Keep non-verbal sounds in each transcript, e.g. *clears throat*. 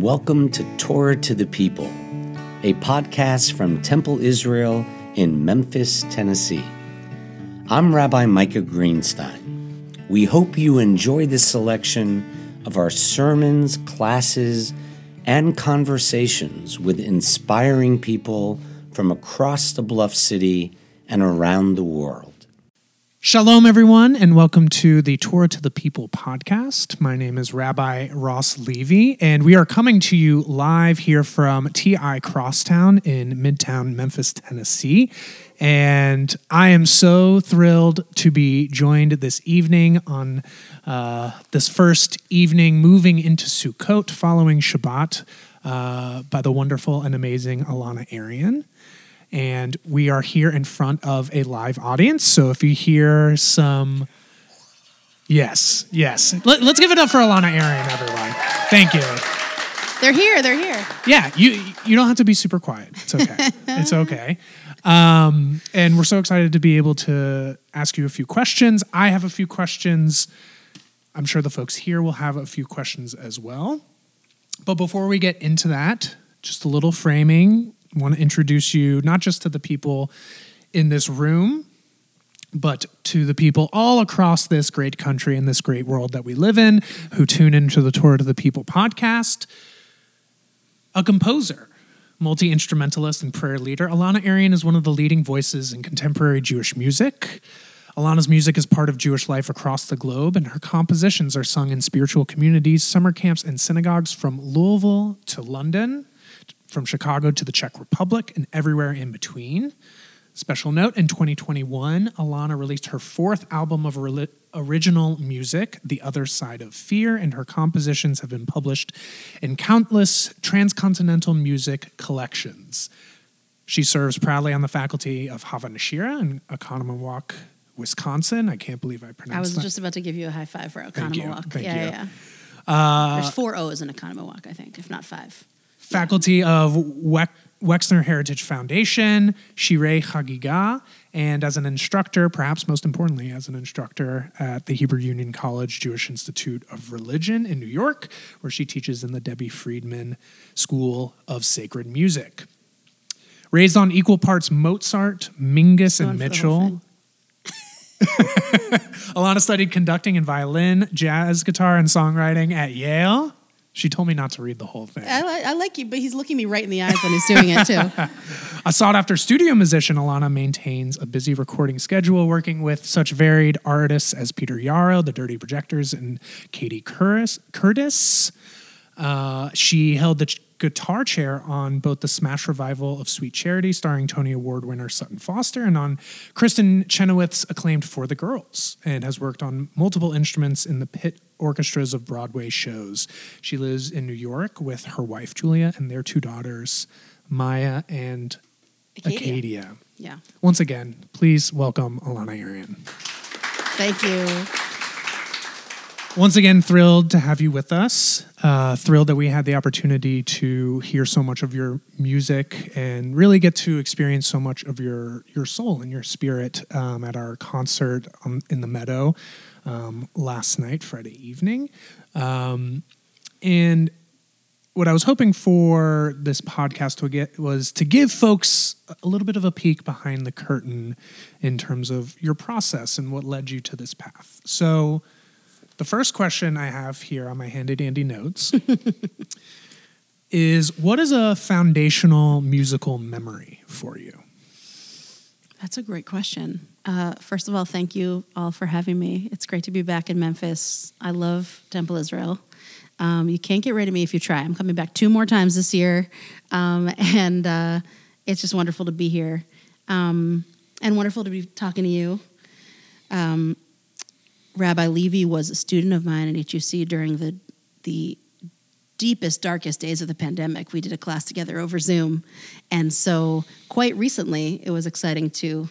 Welcome to Torah to the People, a podcast from Temple Israel in Memphis, Tennessee. I'm Rabbi Micah Greenstein. We hope you enjoy this selection of our sermons, classes, and conversations with inspiring people from across the Bluff City and around the world. Shalom, everyone, and welcome to the Torah to the People podcast. My name is Rabbi Ross Levy, and we are coming to you live here from TI Crosstown in Midtown Memphis, Tennessee. And I am so thrilled to be joined this evening on uh, this first evening moving into Sukkot following Shabbat uh, by the wonderful and amazing Elana Arian and we are here in front of a live audience. So if you hear some, yes, yes, Let, us give it up for Elana Arian, everyone. Thank you. They're here. They're here. Yeah, you you don't have to be super quiet. It's okay. *laughs* it's okay. Um, and we're so excited to be able to ask you a few questions. I have a few questions. I'm sure the folks here will have a few questions as well. But before we get into that, just a little framing want to introduce you not just to the people in this room, but to the people all across this great country and this great world that we live in who tune into the Torah to the People podcast. A composer, multi instrumentalist, and prayer leader, Elana Arian is one of the leading voices in contemporary Jewish music. Elana's music is part of Jewish life across the globe, and her compositions are sung in spiritual communities, summer camps, and synagogues from Louisville to London from Chicago to the Czech Republic and everywhere in between. Special note in 2021, Elana released her fourth album of original music, The Other Side of Fear, and her compositions have been published in countless transcontinental music collections. She serves proudly on the faculty of Hava Nashira in Oconomowoc, Wisconsin. I can't believe I pronounced that. I was that. just about to give you a high five for Oconomowoc. Thank yeah, you. yeah, yeah. Uh, There's four O's in Oconomowoc, I think, if not five faculty of Wexner Heritage Foundation, Shirei Chagiga, and as an instructor, perhaps most importantly, as an instructor at the Hebrew Union College Jewish Institute of Religion in New York, where she teaches in the Debbie Friedman School of Sacred Music. Raised on equal parts Mozart, Mingus, and Mitchell. *laughs* Elana studied conducting and violin, jazz guitar, and songwriting at Yale. She told me not to read the whole thing. I, li- I like you, but he's looking me right in the eyes when he's doing it too. *laughs* a sought after studio musician, Elana maintains a busy recording schedule, working with such varied artists as Peter Yarrow, the Dirty Projectors, and Catie Curtis. Uh, she held the guitar chair on both the smash revival of Sweet Charity, starring Tony Award winner Sutton Foster, and on Kristin Chenoweth's acclaimed For the Girls, and has worked on multiple instruments in the pit orchestras of Broadway shows. She lives in New York with her wife Julia and their two daughters, Maya and Acadia. Acadia. Yeah. Once again, please welcome Elana Arian. Thank you. Once again, thrilled to have you with us. Uh, thrilled that we had the opportunity to hear so much of your music and really get to experience so much of your your soul and your spirit um, at our concert um, in the Meadow um, last night, Friday evening. Um, and what I was hoping for this podcast to get was to give folks a little bit of a peek behind the curtain in terms of your process and what led you to this path. So the first question I have here on my handy dandy notes *laughs* is what is a foundational musical memory for you? That's a great question. Uh, first of all, thank you all for having me. It's great to be back in Memphis. I love Temple Israel. Um, you can't get rid of me if you try. I'm coming back two more times this year, um, *laughs* and uh, it's just wonderful to be here um, and wonderful to be talking to you. Um, Rabbi Levy was a student of mine at HUC during the the deepest, darkest days of the pandemic. We did a class together over Zoom, and so quite recently, it was exciting to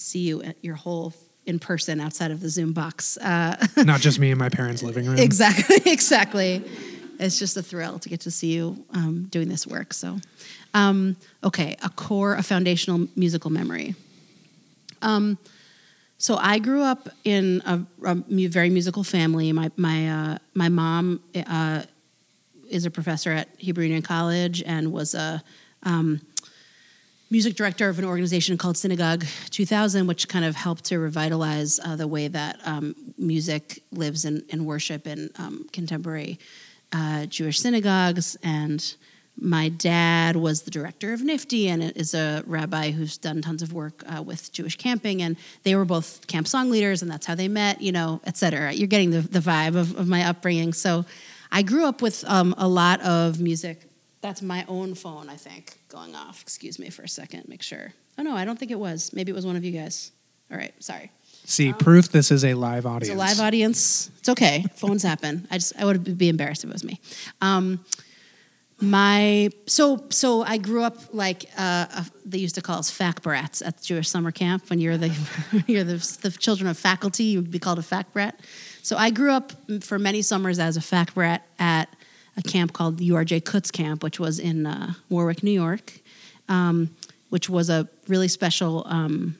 see you at your whole in person outside of the Zoom box. Uh, *laughs* Not just me in my parents' living room. Exactly, *laughs* exactly. It's just a thrill to get to see you um, doing this work. So, um, okay, a core, a foundational musical memory. Um, so I grew up in a, a very musical family. My my uh, my mom uh, is a professor at Hebrew Union College and was a um, music director of an organization called Synagogue 2000, which kind of helped to revitalize uh, the way that um, music lives in, in worship in um, contemporary uh, Jewish synagogues. And my dad was the director of NFTY and is a rabbi who's done tons of work uh, with Jewish camping. And they were both camp song leaders, and that's how they met, you know, et cetera. You're getting the, the vibe of, of my upbringing. So I grew up with um, a lot of music. That's my own phone, I think, going off. Excuse me for a second, make sure. Oh, no, I don't think it was. Maybe it was one of you guys. All right, sorry. See, proof this is a live audience. It's a live audience. It's okay. Phones happen. I just I would be embarrassed if it was me. Um, my so so I grew up like uh, uh, they used to call us fac brats at Jewish summer camp. When you're the *laughs* you're the, the children of faculty, you would be called a fac brat. So I grew up for many summers as a fac brat at a camp called the URJ Kutz Camp, which was in uh, Warwick, New York, um, which was a really special, um,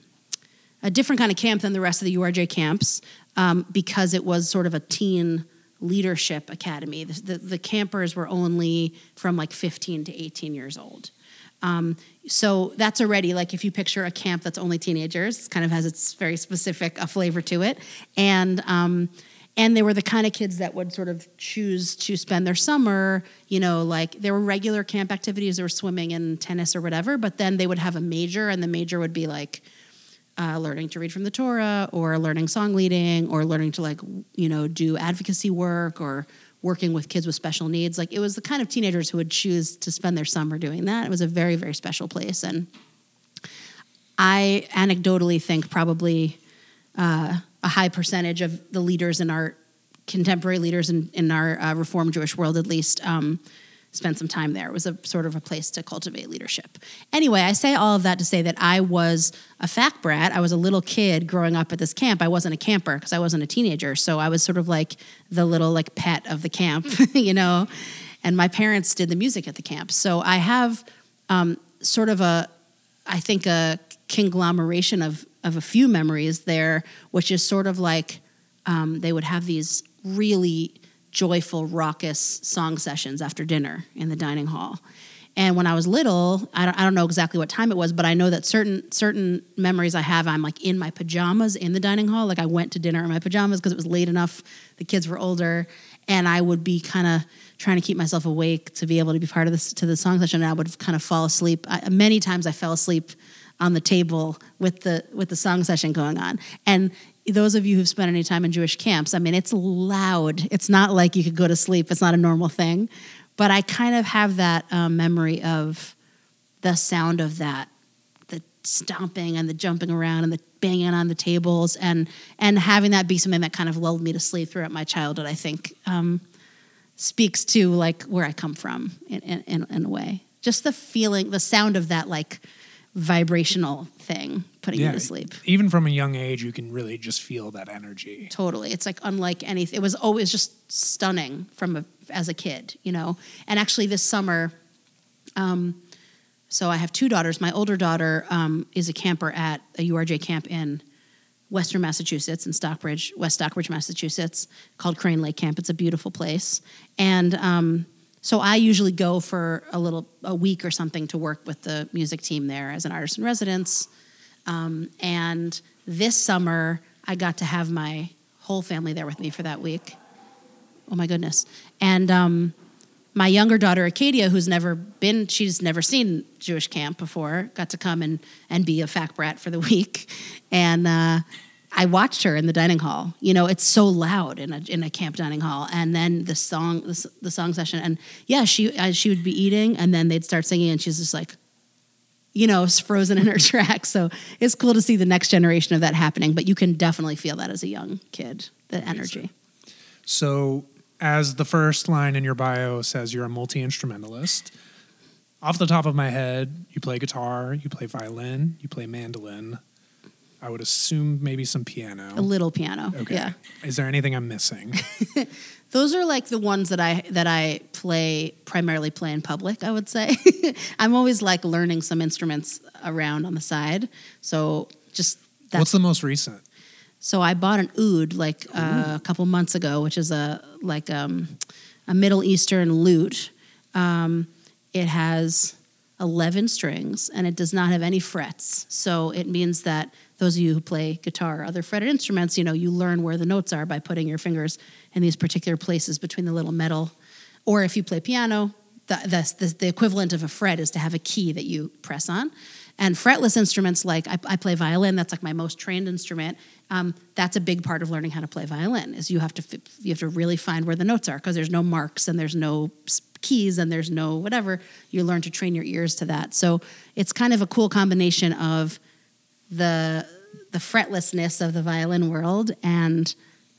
a different kind of camp than the rest of the URJ camps um, because it was sort of a teen leadership academy. The, the, the, campers were only from like 15 to 18 years old. Um, so that's already like if you picture a camp that's only teenagers, it kind of has its very specific uh, flavor to it. And um, and they were the kind of kids that would sort of choose to spend their summer you know like there were regular camp activities. There were swimming and tennis or whatever but then they would have a major and the major would be like uh, learning to read from the torah or learning song leading or learning to like you know do advocacy work or working with kids with special needs. Like it was the kind of teenagers who would choose to spend their summer doing that. It was a very very special place. And i anecdotally think probably uh, a high percentage of the leaders in our contemporary leaders in, in our uh, Reformed Jewish world, at least, um, spent some time there. It was a sort of a place to cultivate leadership. Anyway, I say all of that to say that I was a fac brat. I was a little kid growing up at this camp. I wasn't a camper because I wasn't a teenager, so I was sort of like the little like pet of the camp, *laughs* you know. And my parents did the music at the camp, so I have um, sort of a, I think a conglomeration of of a few memories there, which is sort of like um, they would have these really joyful, raucous song sessions after dinner in the dining hall. And when I was little, I don't, I don't know exactly what time it was, but I know that certain certain memories I have, I'm like in my pajamas in the dining hall. Like I went to dinner in my pajamas because it was late enough. The kids were older, and I would be kind of trying to keep myself awake to be able to be part of this to the song session. And I would kind of fall asleep. I, many times I fell asleep on the table with the with the song session going on. And those of you who've spent any time in Jewish camps, I mean, it's loud. It's not like you could go to sleep. It's not a normal thing. But I kind of have that um, memory of the sound of that, the stomping and the jumping around and the banging on the tables, and and having that be something that kind of lulled me to sleep throughout my childhood. I think um, speaks to like where I come from in, in, in a way. Just the feeling, the sound of that, like vibrational thing putting yeah, you to sleep. Even from a young age, you can really just feel that energy. Totally, it's like unlike anything. It was always just stunning from a, as a kid, you know. And actually, this summer, um, so I have two daughters. My older daughter um, is a camper at a URJ camp in Western Massachusetts in Stockbridge, West Stockbridge, Massachusetts, called Crane Lake Camp. It's a beautiful place, and um, so I usually go for a little a week or something to work with the music team there as an artist in residence. Um, and this summer, I got to have my whole family there with me for that week. Oh my goodness! And um, my younger daughter Acadia, who's never been, she's never seen Jewish camp before, got to come and and be a fact brat for the *laughs* week, and uh, I watched her in the dining hall. You know, it's so loud in a in a camp dining hall, and then the song the, the song session, and yeah, she uh, she would be eating, and then they'd start singing, and she's just like, you know, frozen in her *laughs* tracks. So it's cool to see the next generation of that happening. But you can definitely feel that as a young kid, the energy. So, as the first line in your bio says, you're a multi instrumentalist. Off the top of my head, you play guitar, you play violin, you play mandolin. I would assume maybe some piano. A little piano. Okay. Yeah. Is there anything I'm missing? *laughs* Those are like the ones that I that I play primarily play in public. I would say *laughs* I'm always like learning some instruments around on the side. So just what's the most recent? So I bought an oud like uh, a couple months ago, which is a like um, a Middle Eastern lute. Um, it has 11 strings and it does not have any frets. So it means that those of you who play guitar or other fretted instruments, you know, you learn where the notes are by putting your fingers in these particular places between the little metal. Or if you play piano, the, the, the, equivalent of a fret is to have a key that you press on. And fretless instruments like I, I play violin, that's like my most trained instrument. Um, that's a big part of learning how to play violin is you have to you have to really find where the notes are because there's no marks and there's no keys and there's no whatever. You learn to train your ears to that. So it's kind of a cool combination of the the fretlessness of the violin world and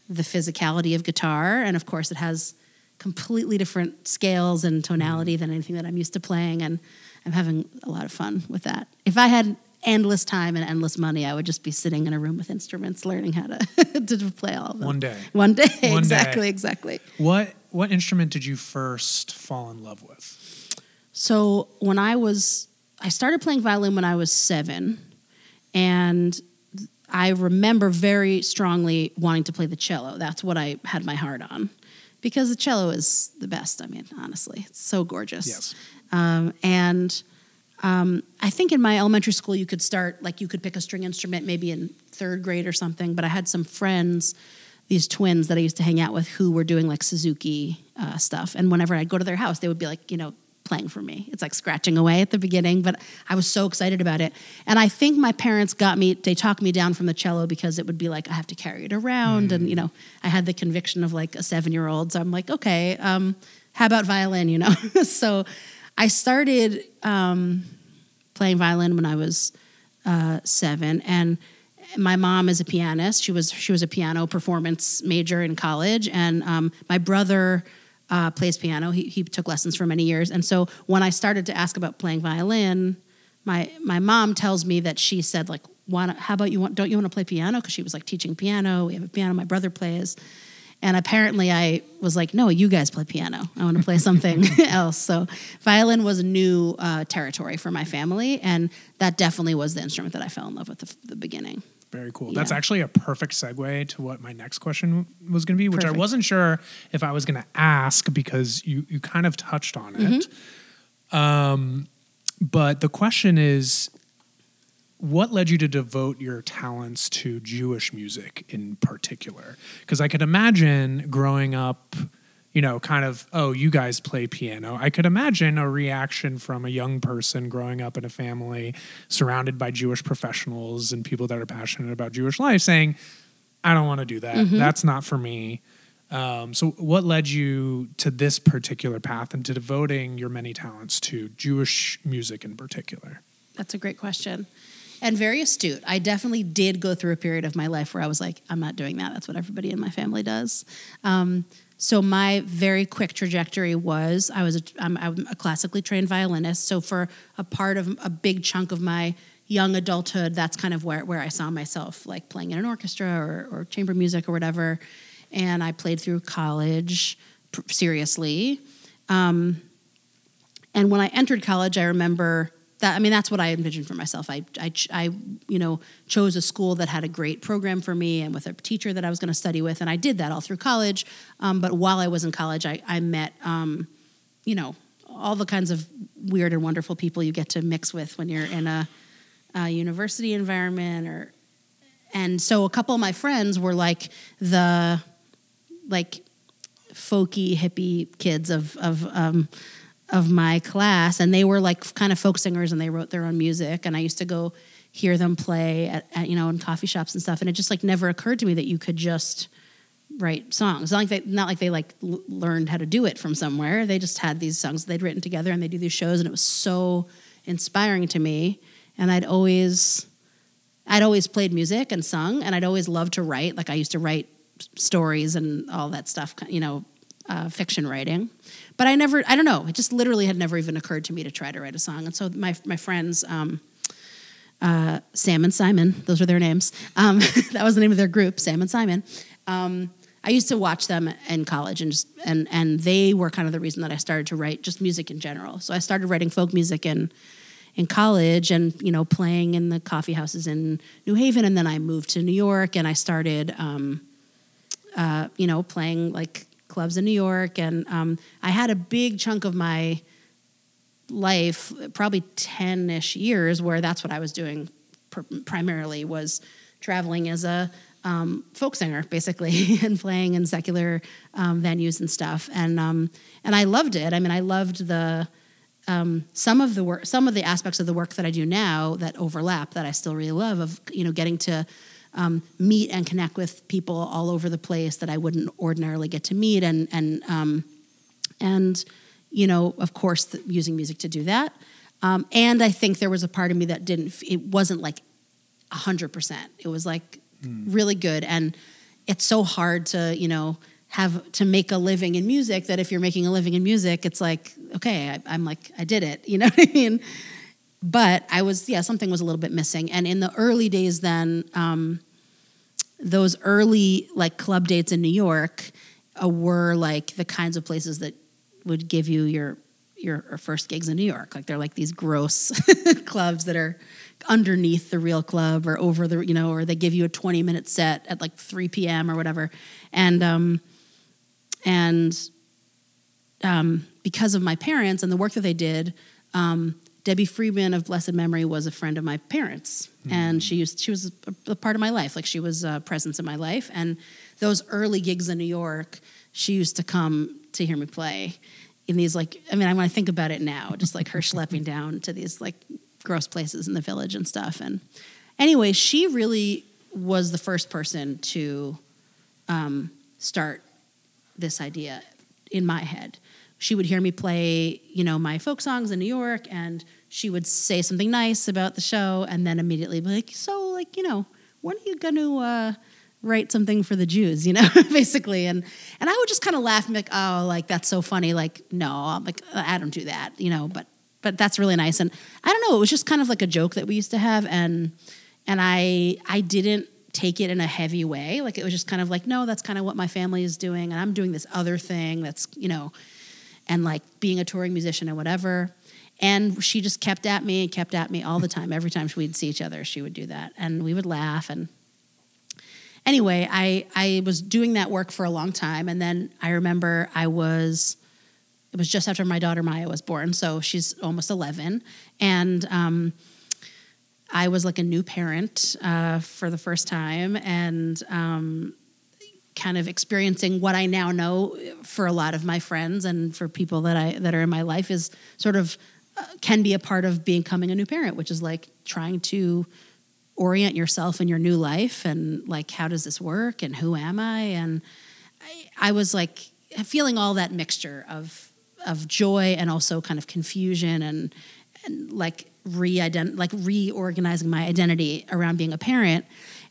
the physicality of guitar. And of course, it has completely different scales and tonality than anything that I'm used to playing. And I'm having a lot of fun with that. If I had endless time and endless money, I would just be sitting in a room with instruments, learning how to *laughs* to play all of them. One day. One day. One exactly. day. Exactly. What what instrument did you first fall in love with? So when I was, I started playing violin when I was seven, and I remember very strongly wanting to play the cello. That's what I had my heart on, because the cello is the best. I mean, honestly, it's so gorgeous. Yes. Um, and um, I think in my elementary school, you could start, like, you could pick a string instrument maybe in third grade or something. But I had some friends, these twins that I used to hang out with, who were doing like Suzuki uh, stuff. And whenever I'd go to their house, they would be like, you know, playing for me. It's like scratching away at the beginning, but I was so excited about it. And I think my parents got me, they talked me down from the cello because it would be like, I have to carry it around. Mm. And, you know, I had the conviction of like a seven year old. So I'm like, okay, um, how about violin, you know? *laughs* so I started um, playing violin when I was uh, seven, and my mom is a pianist. She was she was a piano performance major in college, and um, my brother uh, plays piano. He he took lessons for many years, and so when I started to ask about playing violin, my my mom tells me that she said like, "How about you want? Don't you want to play piano?" Because she was like teaching piano. We have a piano. My brother plays. And apparently, I was like, no, you guys play piano. I want to play something *laughs* else. So, violin was a new uh, territory for my family. And that definitely was the instrument that I fell in love with at the, the beginning. Very cool. Yeah. That's actually a perfect segue to what my next question was going to be, which Perfect. I wasn't sure if I was going to ask because you, you kind of touched on it. Um, but the question is what led you to devote your talents to Jewish music in particular? Because I could imagine growing up, you know, kind of, oh, you guys play piano. I could imagine a reaction from a young person growing up in a family surrounded by Jewish professionals and people that are passionate about Jewish life saying, I don't want to do that. That's not for me. Um, so, what led you to this particular path and to devoting your many talents to Jewish music in particular? That's a great question. And very astute. I definitely did go through a period of my life where I was like, I'm not doing that. That's what everybody in my family does. Um, so my very quick trajectory was I was a, I'm, I'm a classically trained violinist. So for a part of a big chunk of my young adulthood, that's kind of where, where I saw myself like playing in an orchestra or, or chamber music or whatever. And I played through college seriously. Um, and when I entered college, I remember that. I mean, that's what I envisioned for myself. I, I, I, you know, chose a school that had a great program for me and with a teacher that I was going to study with, and I did that all through college. Um, but while I was in college, I, I met, um, you know, all the kinds of weird and wonderful people you get to mix with when you're in a, a university environment, or, and so a couple of my friends were like the, like, folky hippie kids of of um, of my class, and they were like kind of folk singers, and they wrote their own music, and I used to go hear them play at, at you know in coffee shops and stuff, and it just like never occurred to me that you could just write songs. Not like they not like they like l- learned how to do it from somewhere. They just had these songs they'd written together, and they do these shows, and it was so inspiring to me. And I'd always I'd always played music and sung, and I'd always loved to write. Like I used to write stories and all that stuff, you know, uh, fiction writing. But I never, I don't know, it just literally had never even occurred to me to try to write a song. And so my my friends, um, uh, Sam and Simon, those were their names. Um, *laughs* that was the name of their group, Sam and Simon. Um, I used to watch them in college, and just and and they were kind of the reason that I started to write just music in general. So I started writing folk music in in college, and you know, playing in the coffee houses in New Haven, and then I moved to New York, and I started, um, uh, you know, playing like clubs in New York, and um, I had a big chunk of my life, probably ten ish years, where that's what I was doing pr- primarily was traveling as a um, folk singer, basically, *laughs* and playing in secular um, venues and stuff. And um, and I loved it. I mean, I loved the um, some of the work, some of the aspects of the work that I do now that overlap that I still really love. Of you know, getting to um, meet and connect with people all over the place that I wouldn't ordinarily get to meet, and and um, and you know, of course, the, using music to do that. Um, and I think there was a part of me that didn't. It wasn't like hundred percent. It was like really good, and it's so hard to you know have to make a living in music that if you're making a living in music, it's like okay, I, I'm like I did it. *laughs* You know what I mean? But I was yeah, something was a little bit missing. And in the early days, then um, those early like club dates in New York uh, were like the kinds of places that would give you your your first gigs in New York. Like they're like these gross *laughs* clubs that are underneath the real club or over the you know, or they give you a twenty minute set at like three p.m. or whatever, and um, and um, because of my parents and the work that they did. Um, Debbie Friedman of blessed memory was a friend of my parents, and she used she was a, a part of my life. Like she was a presence in my life. And those early gigs in New York, she used to come to hear me play in these like. I mean, I when I think about it now, just like her schlepping *laughs* down to these like gross places in the village and stuff. And anyway, she really was the first person to um, start this idea in my head. She would hear me play, you know, my folk songs in New York, and she would say something nice about the show, and then immediately be like, "So, like, you know, when are you going to uh, write something for the Jews?" *laughs* You know, basically, and and I would just kind of laugh and be like, "Oh, like that's so funny." Like, no, I'm like I don't do that, you know, but but that's really nice, and I don't know, it was just kind of like a joke that we used to have, and and I I didn't take it in a heavy way. Like it was just kind of like, no, that's kind of what my family is doing, and I'm doing this other thing that's, you know, and like being a touring musician and whatever. And she just kept at me and kept at me all the time. Every time we'd see each other, she would do that, and we would laugh. And anyway, I I was doing that work for a long time, and then I remember I was. It was just after my daughter Maya was born, so she's almost eleven, and um, I was like a new parent uh, for the first time and um, kind of experiencing what I now know for a lot of my friends and for people that I that are in my life is sort of uh, can be a part of becoming a new parent, which is like trying to orient yourself in your new life and like how does this work and who am I? And I, I was like feeling all that mixture of of joy and also kind of confusion and and like re like reorganizing my identity around being a parent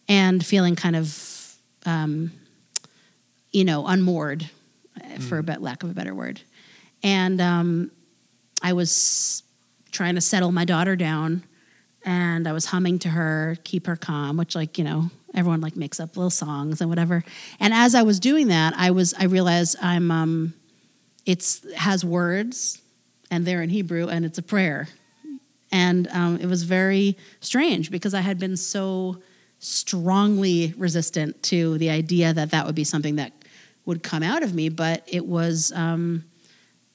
and feeling kind of um, you know unmoored for a bit lack of a better word. And um, i was trying to settle my daughter down and i was humming to her keep her calm which like you know everyone like makes up little songs and whatever. And as i was doing that i was i realized i'm um it's has words and they're in hebrew and it's a prayer. And um, it was very strange because I had been so strongly resistant to the idea that that would be something that would come out of me. But it was, um,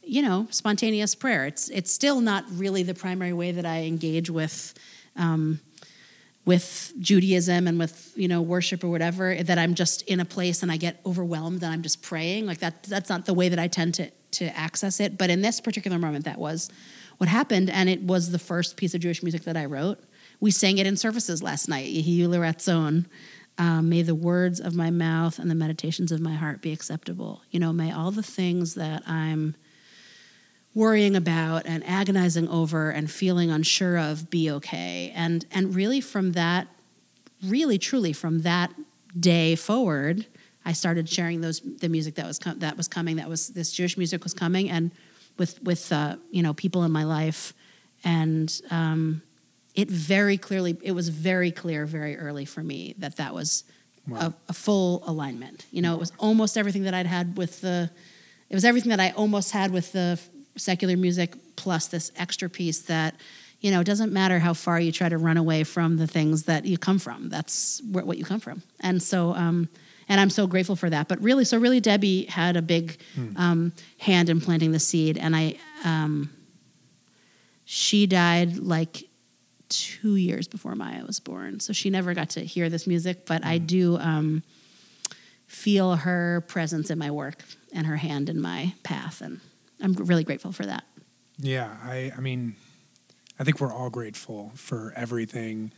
you know, spontaneous prayer. It's it's still not really the primary way that I engage with. Um, with Judaism and with you know worship or whatever, that I'm just in a place and I get overwhelmed and I'm just praying like that. That's not the way that I tend to to access it. But in this particular moment, that was what happened, and it was the first piece of Jewish music that I wrote. We sang it in services last night. Yehiyu Leratzon. Um, may the words of my mouth and the meditations of my heart be acceptable. You know, may all the things that I'm worrying about and agonizing over and feeling unsure of be okay. And and really from that, really truly from that day forward, I started sharing those the music that was com- that was coming. That was this Jewish music was coming, and with with uh, you know people in my life, and um, it very clearly it was very clear very early for me that that was a, a, full alignment. You know, it was almost everything that I'd had with the. It was everything that I almost had with the secular music plus this extra piece that you know it doesn't matter how far you try to run away from the things that you come from that's what you come from and so um, and I'm so grateful for that. But really, so really, Debbie had a big um, hand in planting the seed, and I, um, she died like two years before Maya was born, so she never got to hear this music. But I do um, feel her presence in my work and her hand in my path, and I'm really grateful for that. Yeah, I, I mean, I think we're all grateful for everything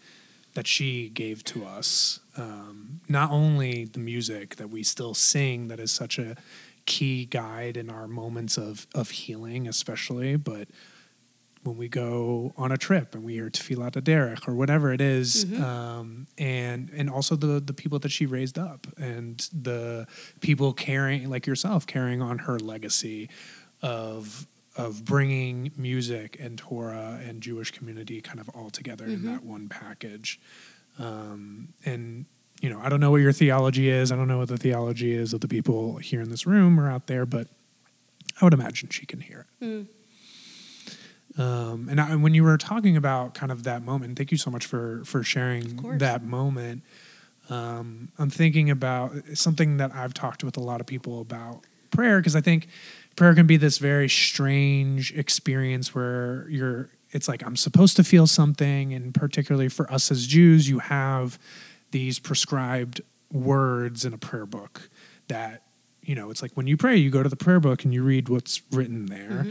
that she gave to us. Um, not only the music that we still sing, that is such a key guide in our moments of of healing, especially, but when we go on a trip and we hear Tefillat Derech or whatever it is, um, and and also the the people that she raised up and the people carrying like yourself carrying on her legacy of of bringing music and Torah and Jewish community kind of all together in that one package. Um, and you know, I don't know what your theology is. I don't know what the theology is of the people here in this room or out there, but I would imagine she can hear it. Um, and, I, and when you were talking about kind of that moment, thank you so much for for sharing that moment. Um, I'm thinking about something that I've talked with a lot of people about prayer because I think prayer can be this very strange experience where you're. It's like I'm supposed to feel something, and particularly for us as Jews, you have these prescribed words in a prayer book that you know it's like when you pray you go to the prayer book and you read what's written there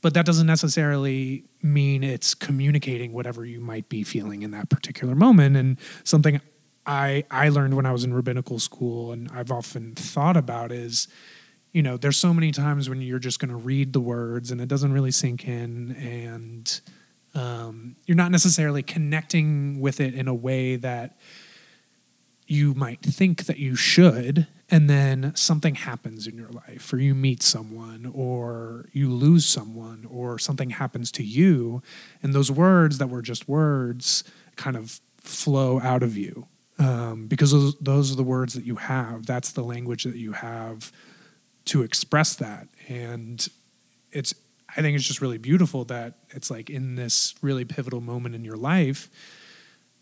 but that doesn't necessarily mean it's communicating whatever you might be feeling in that particular moment. And something i i learned when i was in rabbinical school and i've often thought about is you know there's so many times when you're just going to read the words and it doesn't really sink in and um, you're not necessarily connecting with it in a way that you might think that you should and then something happens in your life or you meet someone or you lose someone or something happens to you and those words that were just words kind of flow out of you. Um, because those, those are the words that you have. That's the language that you have to express that. And it's i think it's just really beautiful that it's like in this really pivotal moment in your life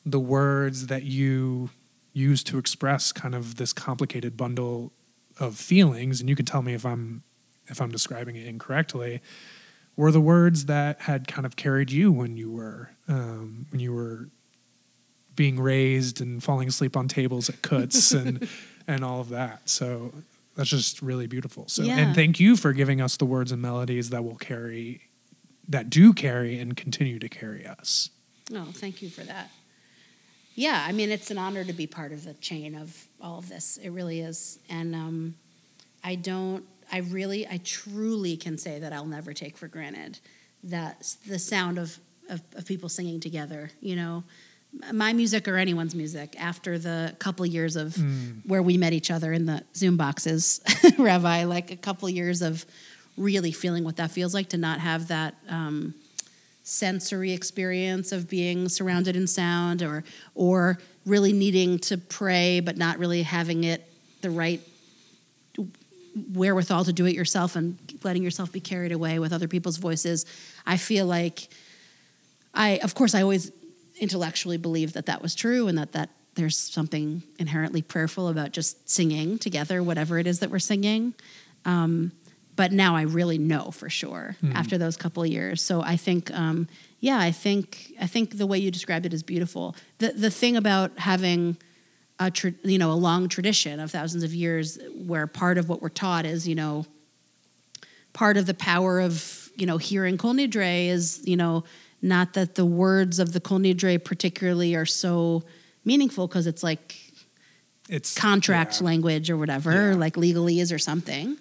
the words that you use to express kind of this complicated bundle of feelings and you can tell me if i'm if i'm describing it incorrectly were the words that had kind of carried you when you were um, when you were being raised and falling asleep on tables at Kutz *laughs* and and all of that so that's just really beautiful so Yeah. and thank you for giving us the words and melodies that will carry that do carry and continue to carry us Oh, thank you for that. Yeah, I mean, it's an honor to be part of the chain of all of this. It really is. And um, I don't, I really, I truly can say that I'll never take for granted that the sound of, of, of people singing together, you know, my music or anyone's music after the couple years of where we met each other in the Zoom boxes, *laughs* Rabbi, like a couple years of really feeling what that feels like to not have that. Um, sensory experience of being surrounded in sound or or really needing to pray but not really having it the right wherewithal to do it yourself and letting yourself be carried away with other people's voices i feel like i of course i always intellectually believed that that was true and that that there's something inherently prayerful about just singing together whatever it is that we're singing. Um, but now I really know for sure after those couple of years. So I think, um, yeah, I think I think the way you described it is beautiful. The the thing about having a tra- you know a long tradition of thousands of years, where part of what we're taught is you know part of the power of you know hearing Kol Nidre is you know not that the words of the Kol Nidre particularly are so meaningful because it's like it's contract yeah. language or whatever, Yeah. like legalese or something.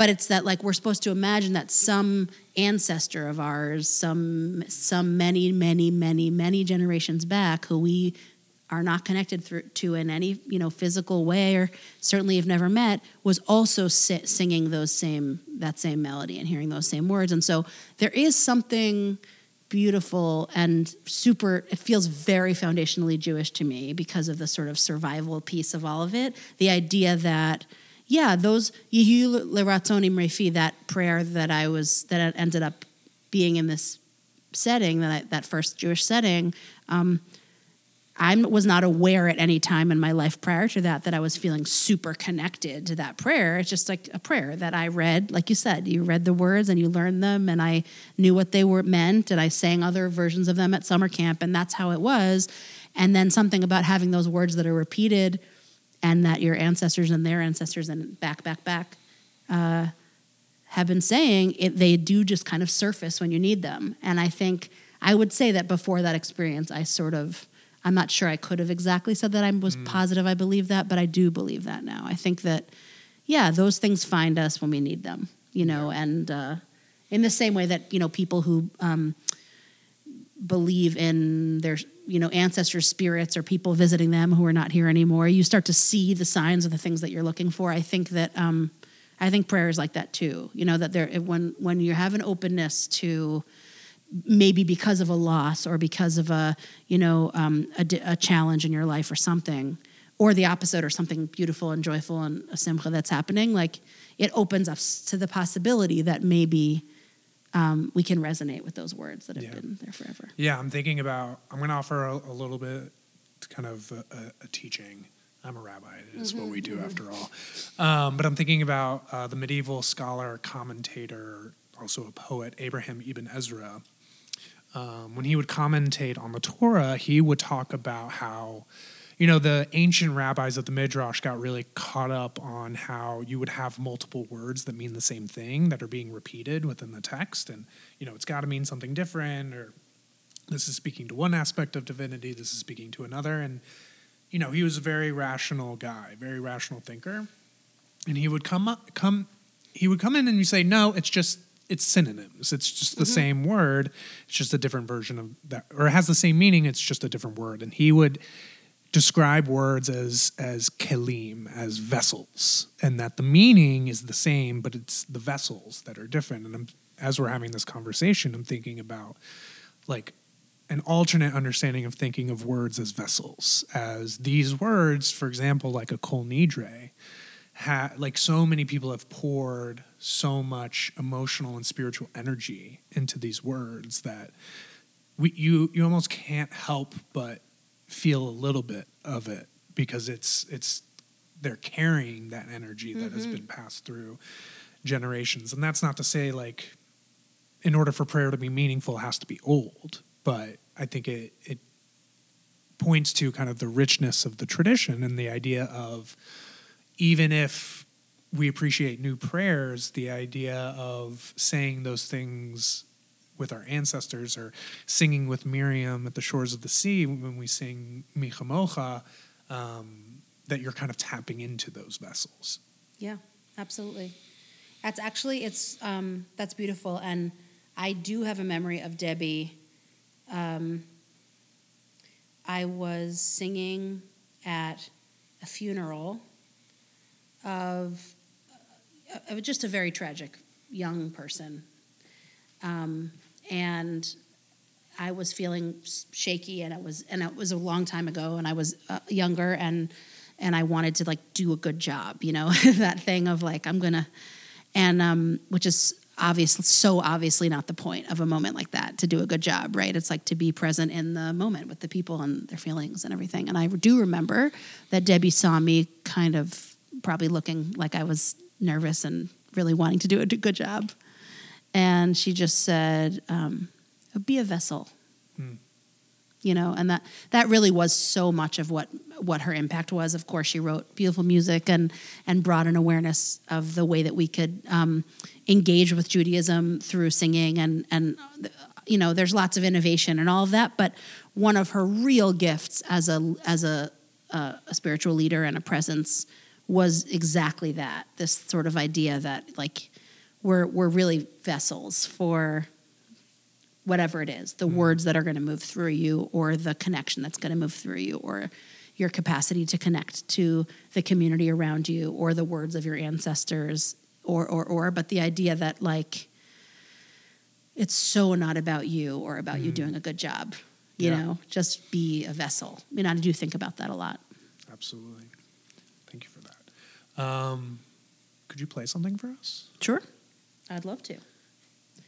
But it's that like we're supposed to imagine that some ancestor of ours, some some many, many, many, many generations back, who we are not connected through, to in any you know physical way, or certainly have never met, was also si- singing those same that same melody and hearing those same words. And so there is something beautiful and super it feels very foundationally jewish to me because of the sort of survival piece of all of it the idea that yeah those Yehu leratzonim that prayer that i was that ended up being in this setting that that first jewish setting um, I was not aware at any time in my life prior to that that I was feeling super connected to that prayer. It's just like a prayer that I read, like you said, you read the words and you learned them, and I knew what they were meant, and I sang other versions of them at summer camp, and that's how it was. And then something about having those words that are repeated, and that your ancestors and their ancestors and back, back, back. Uh, have been saying it, they do just kind of surface when you need them. And I think I would say that before that experience, I sort of, I'm not sure I could have exactly said that I was mm. positive I believe that, but I do believe that now. I think that, yeah, those things find us when we need them, you know, yeah. and uh, in the same way that, you know, people who um, believe in their, you know, ancestor spirits or people visiting them who are not here anymore, you start to see the signs of the things that you're looking for. I think that, um, I think prayer is like that too. You know that there when when you have an openness to maybe because of a loss or because of a you know um, a, a, challenge in your life or something, or the opposite or something beautiful and joyful and a simcha that's happening. Like it opens up to the possibility that maybe. Um, we can resonate with those words that have yeah. been there forever. Yeah, I'm thinking about. I'm going to offer a, a, little bit, kind of a, a teaching I'm a rabbi. It is mm-hmm, what we do mm-hmm. after all. Um, but I'm thinking about uh, the medieval scholar, commentator, also a poet, Abraham ibn Ezra. Um, when he would commentate on the Torah, he would talk about how, you know, the ancient rabbis of the Midrash got really caught up on how you would have multiple words that mean the same thing that are being repeated within the text. And, you know, it's got to mean something different, or this is speaking to one aspect of divinity, this is speaking to another. And, you know, he was a very rational guy, very rational thinker, and he would come up, come, he would come in and you say, no, it's just it's synonyms. It's just the mm-hmm. same word. It's just a different version of that, or it has the same meaning. It's just a different word. And he would describe words as as kelim, as vessels, and that the meaning is the same, but it's the vessels that are different. And I'm, as we're having this conversation, I'm thinking about like an alternate understanding of thinking of words as vessels, as these words, for example, like a kol nidre, ha- like so many people have poured so much emotional and spiritual energy into these words that we, you you almost can't help but feel a little bit of it because it's it's they're carrying that energy that mm-hmm. has been passed through generations and that's not to say like in order for prayer to be meaningful it has to be old but I think it it points to kind of the richness of the tradition and the idea of even if we appreciate new prayers, the idea of saying those things with our ancestors or singing with Miriam at the shores of the sea when we sing Mi Chamocha, um, that you're kind of tapping into those vessels. Yeah, absolutely. That's actually it's um, that's beautiful, and I do have a memory of Debbie um, I was singing at a funeral of, of just a very tragic young person. Um, and I was feeling shaky, and it was and it was a long time ago, and I was uh, younger, and and I wanted to like do a good job, you know, *laughs* that thing of like I'm gonna, and um, which is obviously so obviously not the point of a moment like that to do a good job right? It's like to be present in the moment with the people and their feelings and everything and i do remember that debbie saw me kind of probably looking like i was nervous and really wanting to do a good job and she just said um, be a vessel. Hmm. You know and that that really was so much of what what her impact was. Of course she wrote beautiful music and and brought an awareness of the way that we could um, engage with judaism through singing and and you know there's lots of innovation and all of that. But one of her real gifts as a as a a, a spiritual leader and a presence was exactly that this sort of idea that like we're we're really vessels for whatever it is the mm. words that are going to move through you or the connection that's going to move through you or your capacity to connect to the community around you or the words of your ancestors or or or but the idea that like it's so not about you or about mm. you doing a good job you yeah. know? Just be a vessel. I mean I do think about that a lot. Absolutely. Thank you for that. Um, could you play something for us? Sure I'd love to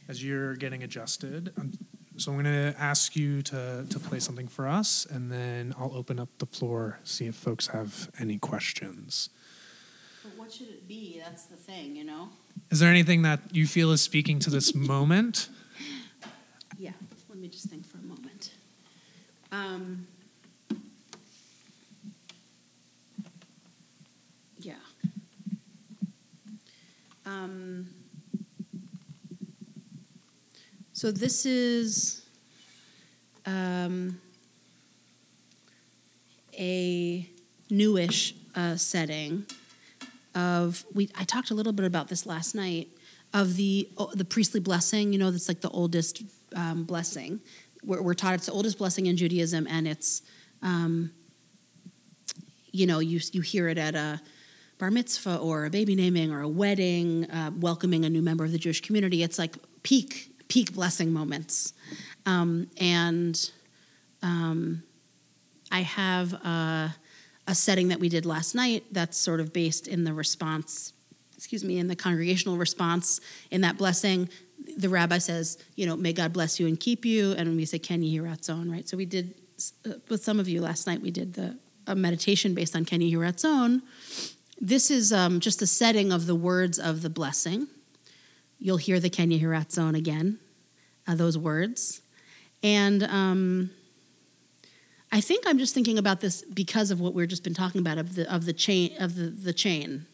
as you're getting adjusted, I'm So I'm going to ask you to, to play something for us, and then I'll open up the floor, see if folks have any questions. But what should it be? That's the thing, you know? Is there anything that you feel is speaking to this moment? Yeah, let me just think for a moment. Um, yeah. Um, so this is um, a newish uh, setting of we. I talked a little bit about this last night of the the priestly blessing. You know, that's like the oldest um, blessing. We're, we're taught it's the oldest blessing in Judaism, and it's um, you know you you hear it at a bar mitzvah or a baby naming or a wedding, uh, welcoming a new member of the Jewish community. It's like peak peak blessing moments, um, and um, I have a, a setting that we did last night that's sort of based in the response. Excuse me, in the congregational response in that blessing, the rabbi says, you know, may God bless you and keep you, and we say, Ken Yiratzon, right? So we did uh, with some of you last night. We did the a meditation based on Ken Yiratzon. This is um, just a setting of the words of the blessing. You'll hear the Ken Yiratzon again, uh, those words, and um, I think I'm just thinking about this because of what we've just been talking about of the of the chain of the the chain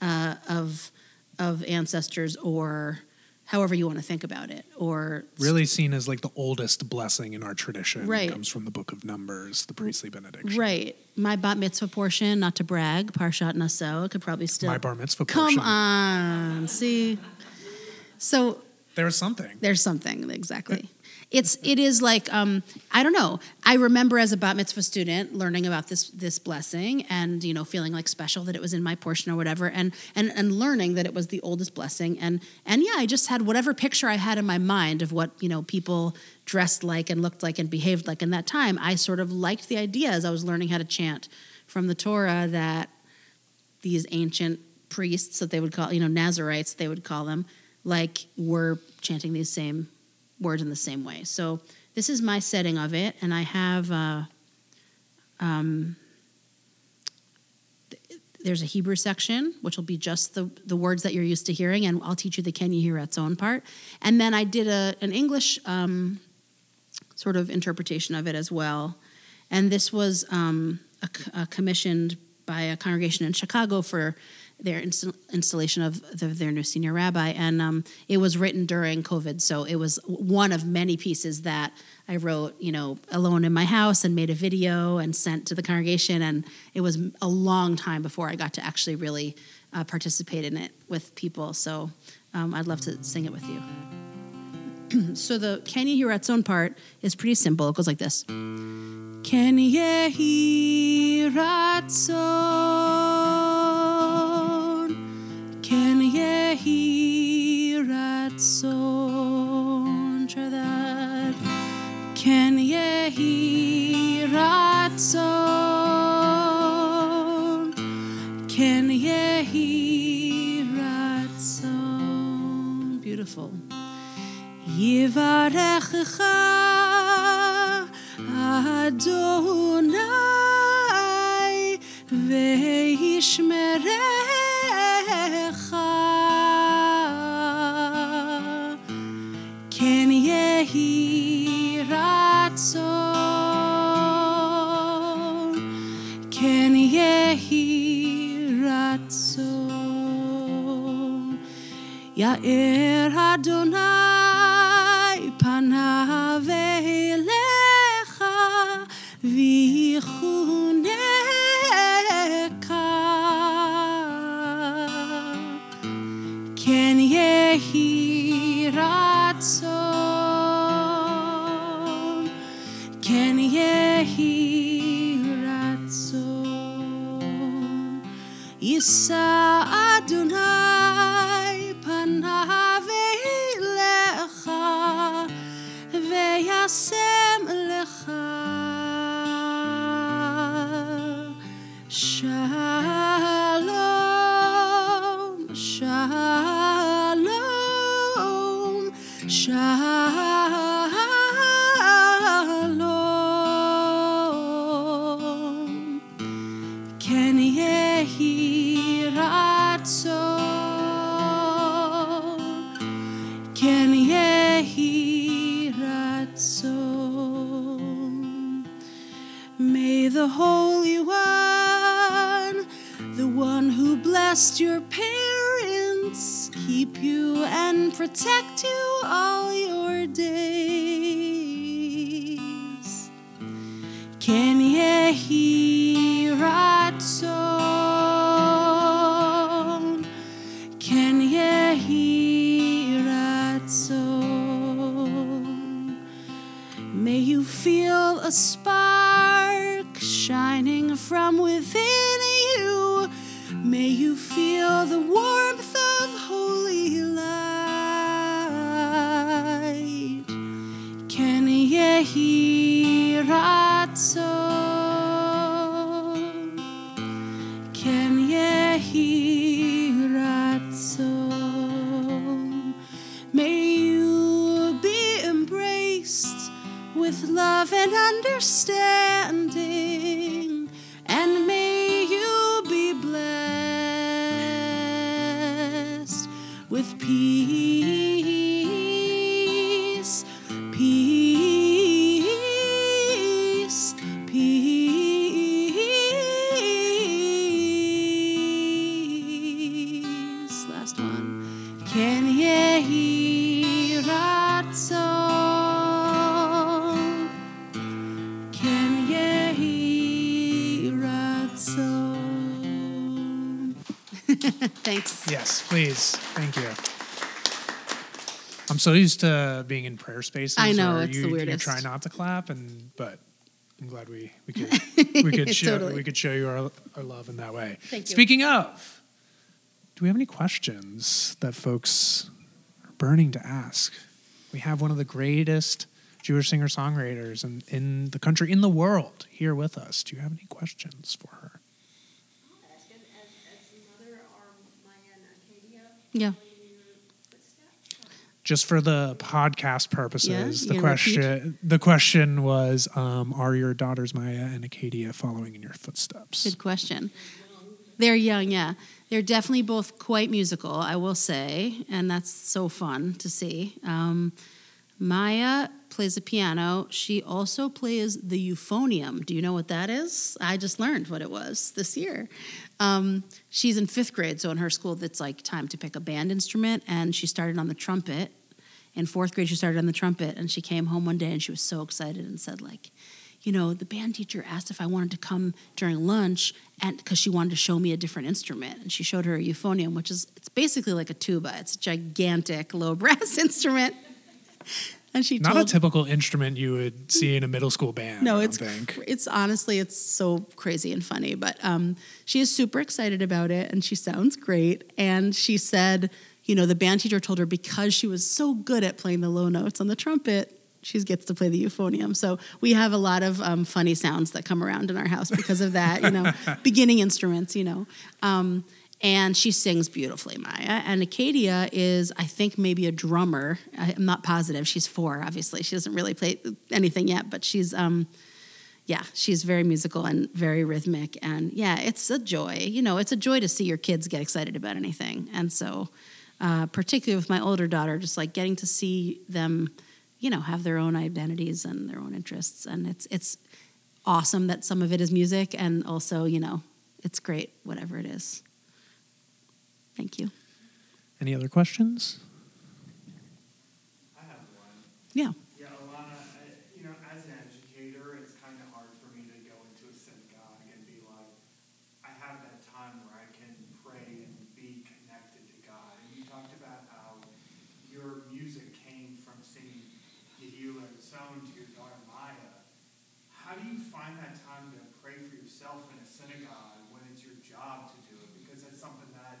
uh, of of ancestors or however you want to think about it or Really seen as like the oldest blessing in our tradition. Right. It comes from the book of Numbers, the priestly benediction. right my bat mitzvah portion not to brag parshat naso could probably still My bar mitzvah portion. come on see so There's something. There's something exactly. It's it is like um, I don't know. I remember as a bat mitzvah student learning about this this blessing and you know feeling like special that it was in my portion or whatever and and and learning that it was the oldest blessing and and yeah I just had whatever picture I had in my mind of what you know people dressed like and looked like and behaved like in that time. I sort of liked the idea as I was learning how to chant from the Torah that these ancient priests that they would call, you know, Nazarites, they would call them, like we're chanting these same words in the same way. So this is my setting of it, and I have, uh, um, th- there's a Hebrew section, which will be just the, the words that you're used to hearing, and I'll teach you the Kenya own part. And then I did a, an English um, sort of interpretation of it as well. And this was um, a, a commissioned by a congregation in Chicago for their inst- installation of the, their new senior rabbi. And um, it was written during COVID. So it was one of many pieces that I wrote, you know, alone in my house and made a video and sent to the congregation. And it was a long time before I got to actually really uh, participate in it with people. So um, I'd love to sing it with you. *clears throat* so the Ken yehi ratzon part is pretty simple. It goes like this. Yehi ratzon, yehi ratzon. Try that. Ken yehi ratzon, Ken yehi ratzon. Beautiful. Yivarechecha Adonai veishmerecha yehi ratzon May you feel a spark shining from within you. May you feel the warmth of holy light. Ken yehi love and understanding, so used to uh, being in prayer spaces. I know, where it's you, the You try not to clap, and but I'm glad we we could *laughs* we could show Totally. we could show you our, our love in that way. Thank you. Speaking of, do we have any questions that folks are burning to ask? We have one of the greatest Jewish singer songwriters in, in the country, in the world, here with us. Do you have any questions for her? Yeah. Just for the podcast purposes, you the gonna repeat? question the question was: um, Are your daughters Maya and Acadia following in your footsteps? Good question. They're young, yeah. They're definitely both quite musical, I will say, and that's so fun to see. Um, Maya plays the piano. She also plays the euphonium. Do you know what that is? I just learned what it was this year. Um, she's in fifth grade, so in her school, it's like time to pick a band instrument, and she started on the trumpet. In fourth grade, she started on the trumpet, and she came home one day and she was so excited and said, like, you know, the band teacher asked if I wanted to come during lunch, and because she wanted to show me a different instrument, and she showed her a euphonium, which is it's basically like a tuba. It's a gigantic low brass *laughs* instrument. And she Not told, a typical instrument you would see in a middle school band. no, it's cr- it's honestly it's so crazy and funny, but um, she is super excited about it, and she sounds great. And she said, you know, the band teacher told her because she was so good at playing the low notes on the trumpet, she gets to play the euphonium. So we have a lot of um, funny sounds that come around in our house because of that. You know, *laughs* beginning instruments. You know. Um, and she sings beautifully, Maya. And Acadia is, I think, maybe a drummer. I'm not positive. She's four, obviously. She doesn't really play anything yet, but she's, um, yeah, she's very musical and very rhythmic. And yeah, it's a joy. You know, it's a joy to see your kids get excited about anything. And so, uh, particularly with my older daughter, just like getting to see them, you know, have their own identities and their own interests. And it's it's awesome that some of it is music, and also, you know, it's great whatever it is. Thank you. Any other questions? I have one. Yeah. Yeah, Elana, I, you know, as an educator, it's kind of hard for me to go into a synagogue and be like, I have that time where I can pray and be connected to God. And you talked about how your music came from singing Yehi ratzon to your daughter Maya. How do you find that time to pray for yourself in a synagogue when it's your job to do it? Because that's something that,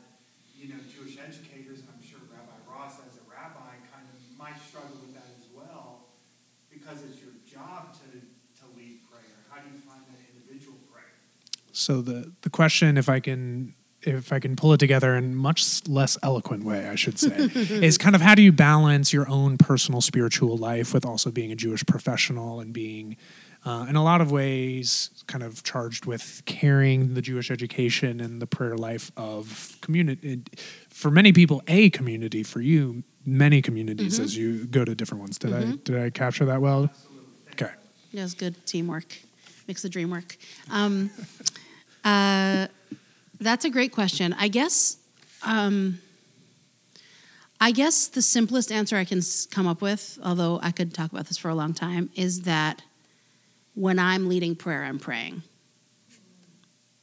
you know, Jewish educators, and I'm sure Rabbi Ross as a rabbi kind of might struggle with that as well, because it's your job to, to lead prayer. How do you find that individual prayer? So the the question, if I can if I can pull it together in much less eloquent way, I should say, *laughs* is kind of how do you balance your own personal spiritual life with also being a Jewish professional and being uh, in a lot of ways, kind of charged with carrying the Jewish education and the prayer life of community. For many people, a community. For you, many communities Mm-hmm. as you go to different ones. Did I did I capture that well? Okay. Yeah, it's good teamwork. Makes the dream work. Um, *laughs* uh, that's a great question. I guess. Um, I guess the simplest answer I can come up with, although I could talk about this for a long time, is that when I'm leading prayer, I'm praying.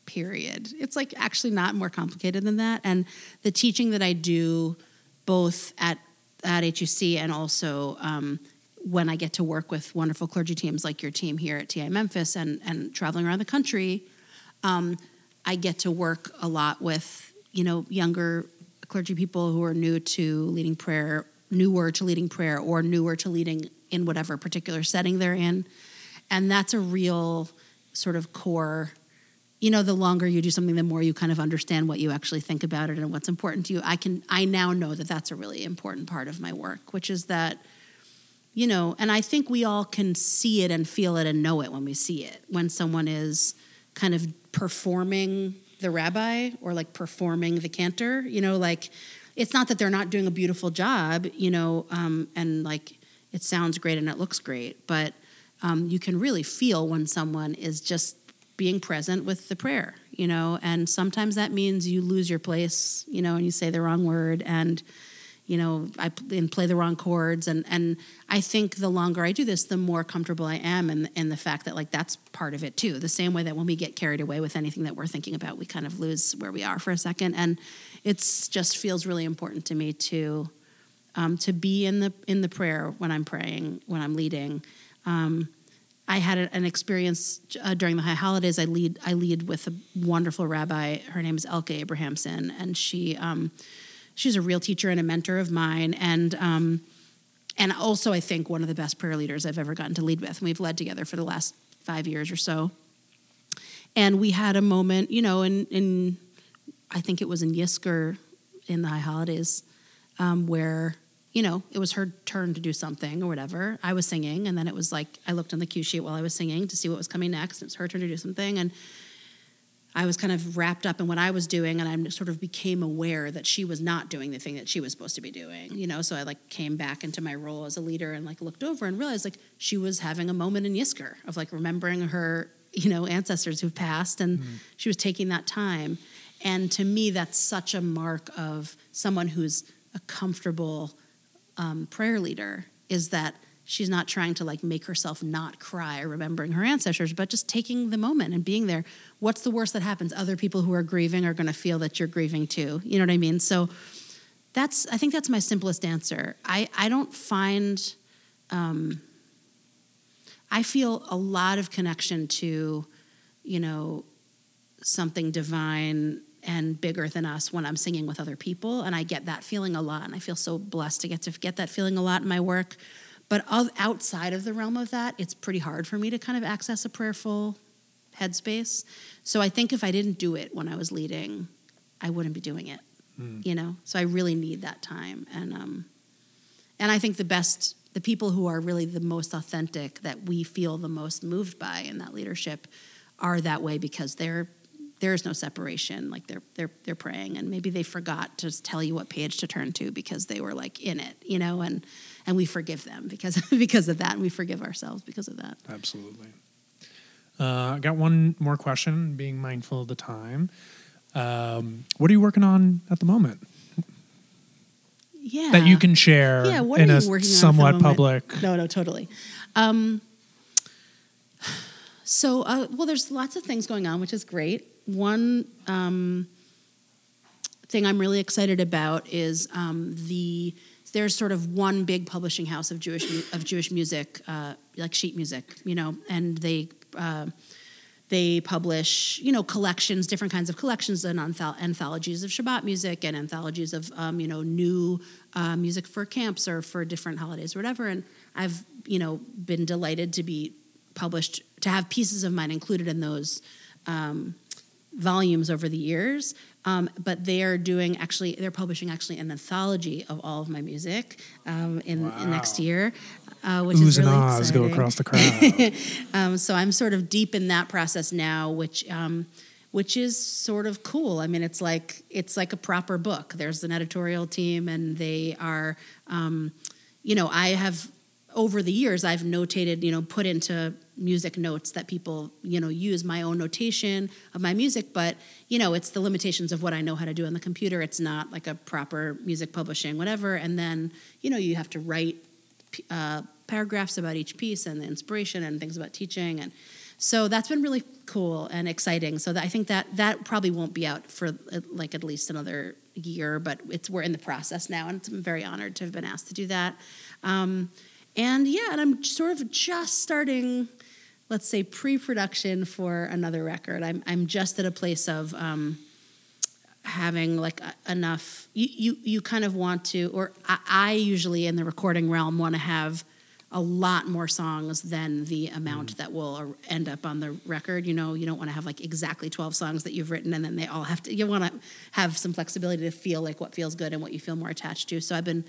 Period. It's like actually not more complicated than that. And the teaching that I do, both at at HUC and also um, when I get to work with wonderful clergy teams like your team here at TI Memphis and and traveling around the country, um, I get to work a lot with you know younger clergy people who are new to leading prayer, newer to leading prayer, or newer to leading in whatever particular setting they're in, and that's a real sort of core. You know, the longer you do something, the more you kind of understand what you actually think about it and what's important to you. I can, I now know that that's a really important part of my work, which is that you know, and I think we all can see it and feel it and know it when we see it. When someone is kind of performing the rabbi or like performing the cantor, you know, like it's not that they're not doing a beautiful job, you know, um, and like it sounds great and it looks great, but um, you can really feel when someone is just being present with the prayer, you know, and sometimes that means you lose your place, you know, and you say the wrong word and you know, I and play the wrong chords, and and I think the longer I do this, the more comfortable I am, in in the fact that like that's part of it too. The same way that when we get carried away with anything that we're thinking about, we kind of lose where we are for a second, and it's just feels really important to me to um, to be in the in the prayer when I'm praying, when I'm leading. Um, I had an experience uh, during the high holidays. I lead I lead with a wonderful rabbi. Her name is Elka Abrahamson, and she um, she's a real teacher and a mentor of mine, and um, and also I think one of the best prayer leaders I've ever gotten to lead with. And we've led together for the last five years or so. And we had a moment, you know, in in I think it was in Yizkor in the high holidays, um, where you know it was her turn to do something or whatever. I was singing, and then it was like I looked on the cue sheet while I was singing to see what was coming next. It was her turn to do something, and I was kind of wrapped up in what I was doing, and I sort of became aware that she was not doing the thing that she was supposed to be doing. You know, so I like came back into my role as a leader and like looked over and realized like she was having a moment in Yizkor of like remembering her, you know, ancestors who've passed, and mm-hmm. she was taking that time. And to me, that's such a mark of someone who's a comfortable um, prayer leader is that she's not trying to like make herself not cry remembering her ancestors but just taking the moment and being there. What's the worst that happens? Other people who are grieving are going to feel that you're grieving too. You know what i mean? So that's i think that's my simplest answer. I i don't find um i feel a lot of connection to you know something divine and bigger than us when I'm singing with other people. And I get that feeling a lot. And I feel so blessed to get to get that feeling a lot in my work. But of, outside of the realm of that, it's pretty hard for me to kind of access a prayerful headspace. So I think if I didn't do it when I was leading, I wouldn't be doing it. You know? So I really need that time. And um and I think the best the people who are really the most authentic that we feel the most moved by in that leadership are that way because they're there is no separation like they're they're they're praying and maybe they forgot to tell you what page to turn to because they were like in it you know and and we forgive them because *laughs* because of that and we forgive ourselves because of that Absolutely. Uh, I got one more question, being mindful of the time. Um, what are you working on at the moment yeah that you can share yeah what in are a you working on somewhat moment? public? no no totally um *sighs* so uh, well there's lots of things going on which is great one um thing i'm really excited about is um the there's sort of one big publishing house of jewish of jewish music uh like sheet music you know and they uh they publish, you know, collections, different kinds of collections and anthol- anthologies of Shabbat music and anthologies of, um, you know, new uh, music for camps or for different holidays or whatever. And I've, you know, been delighted to be published, to have pieces of mine included in those um, volumes over the years. Um, but they are doing actually, they're publishing actually an anthology of all of my music um, in, in next year. uh, which Oohs is really and ahs go across the crowd. *laughs* Um, so I'm sort of deep in that process now, which um, which is sort of cool. I mean, it's like it's like a proper book. There's an editorial team, and they are, um, you know, I have over the years I've notated, you know, put into music notes that people, you know, use my own notation of my music, but you know, it's the limitations of what I know how to do on the computer. It's not like a proper music publishing, whatever. And then, you know, you have to write uh, paragraphs about each piece and the inspiration and things about teaching and so that's been really cool and exciting so that, i think that that probably won't be out for uh, like at least another year but it's we're in the process now and it's, i'm very honored to have been asked to do that um, and yeah and i'm sort of just starting let's say pre-production for another record. I'm, I'm just at a place of um, having like a- enough you, you you kind of want to or I, I usually in the recording realm want to have a lot more songs than the amount that will end up on the record you know? You don't want to have like exactly 12 songs that you've written and then they all have to you want to have some flexibility to feel like what feels good and what you feel more attached to. So i've been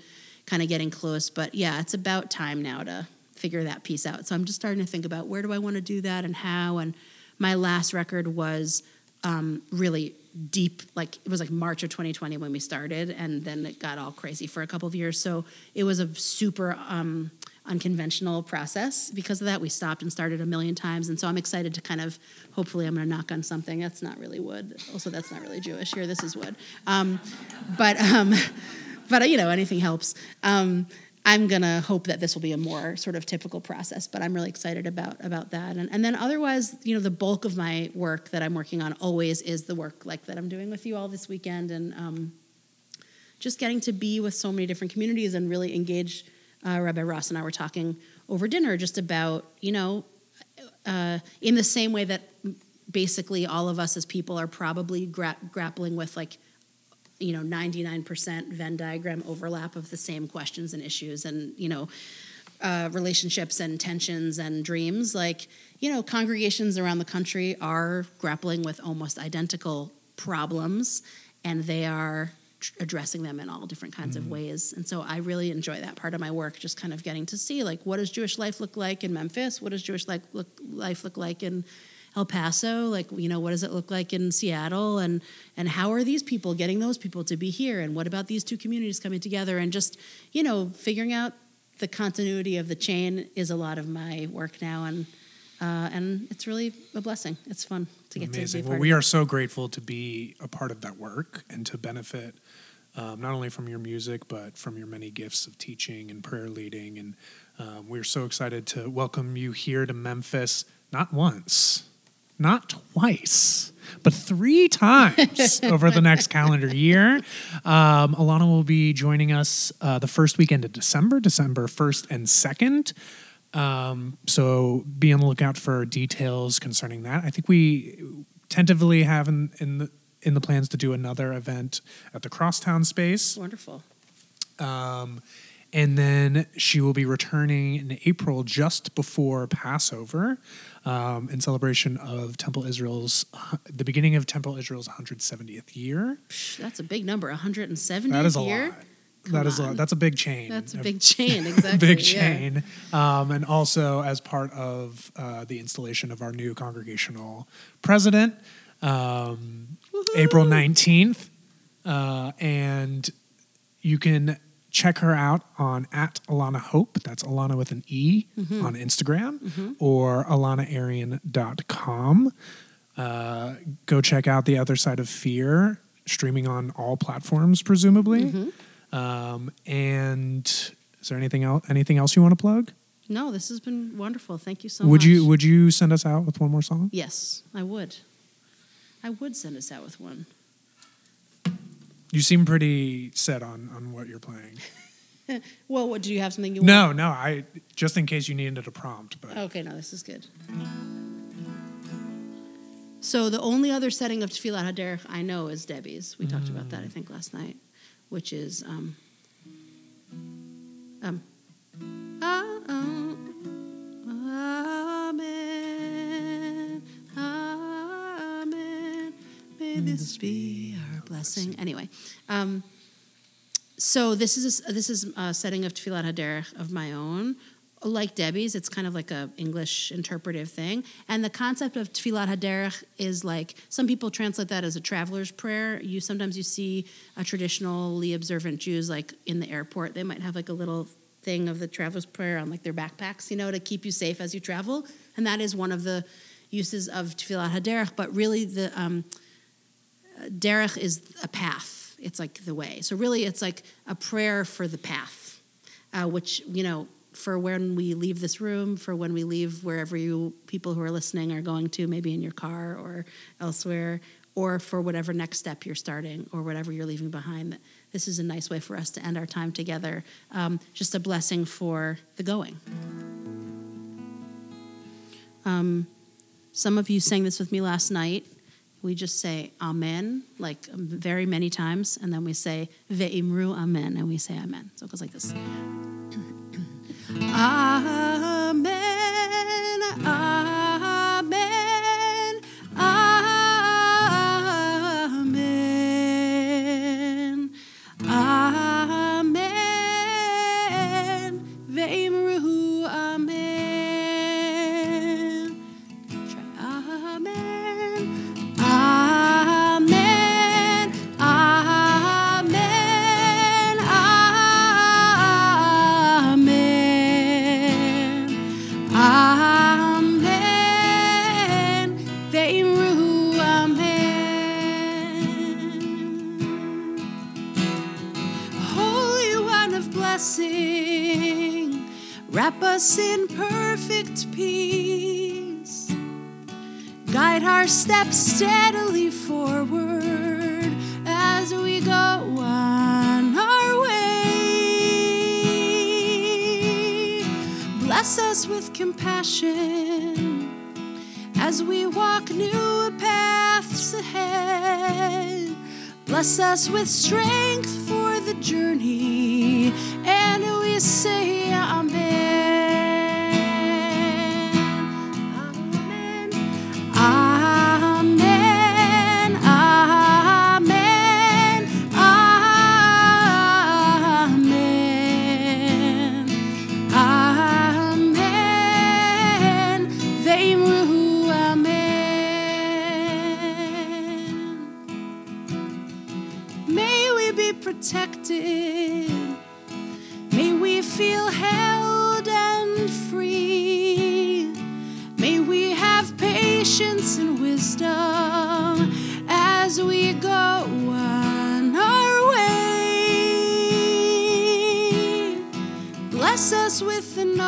kind of getting close but yeah it's about time now to figure that piece out. So i'm just starting to think about where do i want to do that and how and my last record was um, really deep like it was like march of 2020 when we started and then it got all crazy for a couple of years. So it was a super um, unconventional process. Because of that we stopped and started a million times and so i'm excited to kind of hopefully i'm going to knock on something. That's not really wood. Also that's not really jewish here. This is wood. Um, but um, but you know anything helps. Um, i'm to hope that this will be a more sort of typical process but i'm really excited about about that. And, and then otherwise you know the bulk of my work that i'm working on always is the work like that i'm doing with you all this weekend. And um, just getting to be with so many different communities and really engage uh, rabbi ross and i were talking over dinner just about you know uh, in the same way that basically all of us as people are probably gra- grappling with like you know 99% venn diagram overlap of the same questions and issues and you know uh, relationships and tensions and dreams. Like you know congregations around the country are grappling with almost identical problems and they are tr- addressing them in all different kinds of ways. And so i really enjoy that part of my work just kind of getting to see like what does jewish life look like in memphis? What does jewish life look, life look like in El Paso, like you know, what does it look like in Seattle, and and how are these people getting those people to be here, and what about these two communities coming together, and just you know, figuring out the continuity of the chain is a lot of my work now, and uh, and it's really a blessing. It's fun to get to be Amazing. Well, we are so grateful to be a part of that work and to benefit um, not only from your music, but from your many gifts of teaching and prayer leading. And um, we're so excited to welcome you here to Memphis, not once, not twice, but three times *laughs* over the next calendar year. Um, Elana will be joining us uh, the first weekend of December, December 1st and 2nd. Um, so be on the lookout for details concerning that. I think we tentatively have in, in the in the plans to do another event at the Crosstown space. Wonderful. Um, and then she will be returning in April just before Passover um, in celebration of Temple Israel's, the beginning of Temple Israel's 170th year. That's a big number. 170 That is a here. lot. That is a. That's a big chain. That's a big chain. *laughs* Exactly. big yeah. chain. Um, and also as part of uh, the installation of our new congregational president, um, April 19th. Uh, and you can check her out on at Elana Hope. That's Elana with an E Mm-hmm. on Instagram or elanaarian.com. Uh, go check out The Other Side of Fear, streaming on all platforms, presumably. Mm-hmm. Um, and is there anything else? Anything else you want to plug? No, this has been wonderful. Thank you so would much. you Would you send us out with one more song? Yes, I would. I would send us out with one. You seem pretty set on on what you're playing. *laughs* Well, what do you have something you want? No, no. I just in case you needed a prompt, but Okay, no, this is good. So the only other setting of Tefillat Haderech I know is Debbie's. We talked about that, I think, last night, which is um, um, ah, ah, Amen, Amen. May this be blessing. Anyway, um, so this is a, this is a setting of Tefillat Haderech of my own. like Debbie's, it's kind of like a English interpretive thing. And the concept of Tfilat Haderech is like some people translate that as a traveler's prayer. You sometimes you see a traditionally observant Jews like in the airport, they might have like a little thing of the traveler's prayer on like their backpacks, you know, to keep you safe as you travel. And that is one of the uses of Tfilat Haderech. But really, the um, derech is a path. It's like the way. So really, it's like a prayer for the path, uh, which you know, for when we leave this room, for when we leave wherever you people who are listening are going to, maybe in your car or elsewhere, or for whatever next step you're starting or whatever you're leaving behind. This is a nice way for us to end our time together. Um, just a blessing for the going. Um, some of you sang this with me last night. We just say Amen, like very many times, and then we say Ve'imru Amen, and we say Amen. So it goes like this Amen, *clears throat* ah, Bless us with strength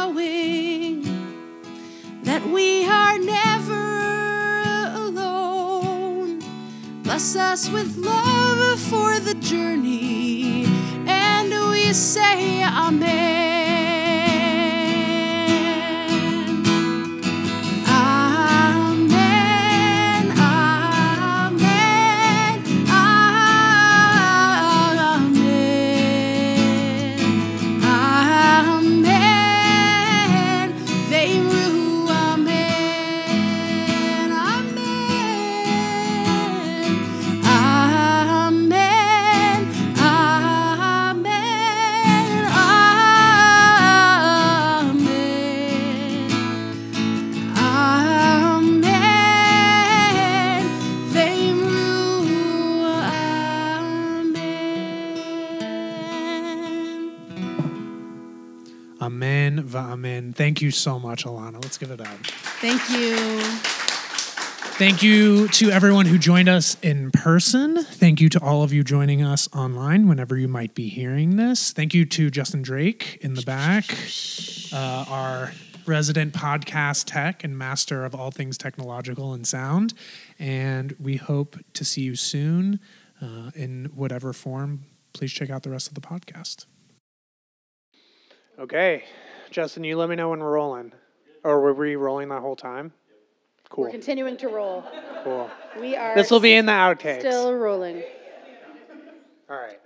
knowing that we are never alone. Bless us with love for the journey, and we say Amen. Va'amen. Thank you so much, Elana. Let's give it up. Thank you. Thank you to everyone who joined us in person. Thank you to all of you joining us online whenever you might be hearing this. Thank you to Justin Drake in the back, uh, our resident podcast tech and master of all things technological and sound. And we hope to see you soon uh, in whatever form. Please check out the rest of the podcast. Okay. Justin, you let me know when we're rolling. Or were we rolling that whole time? Cool. We're continuing to roll. Cool. We are This will be in the outtakes. still rolling. All right.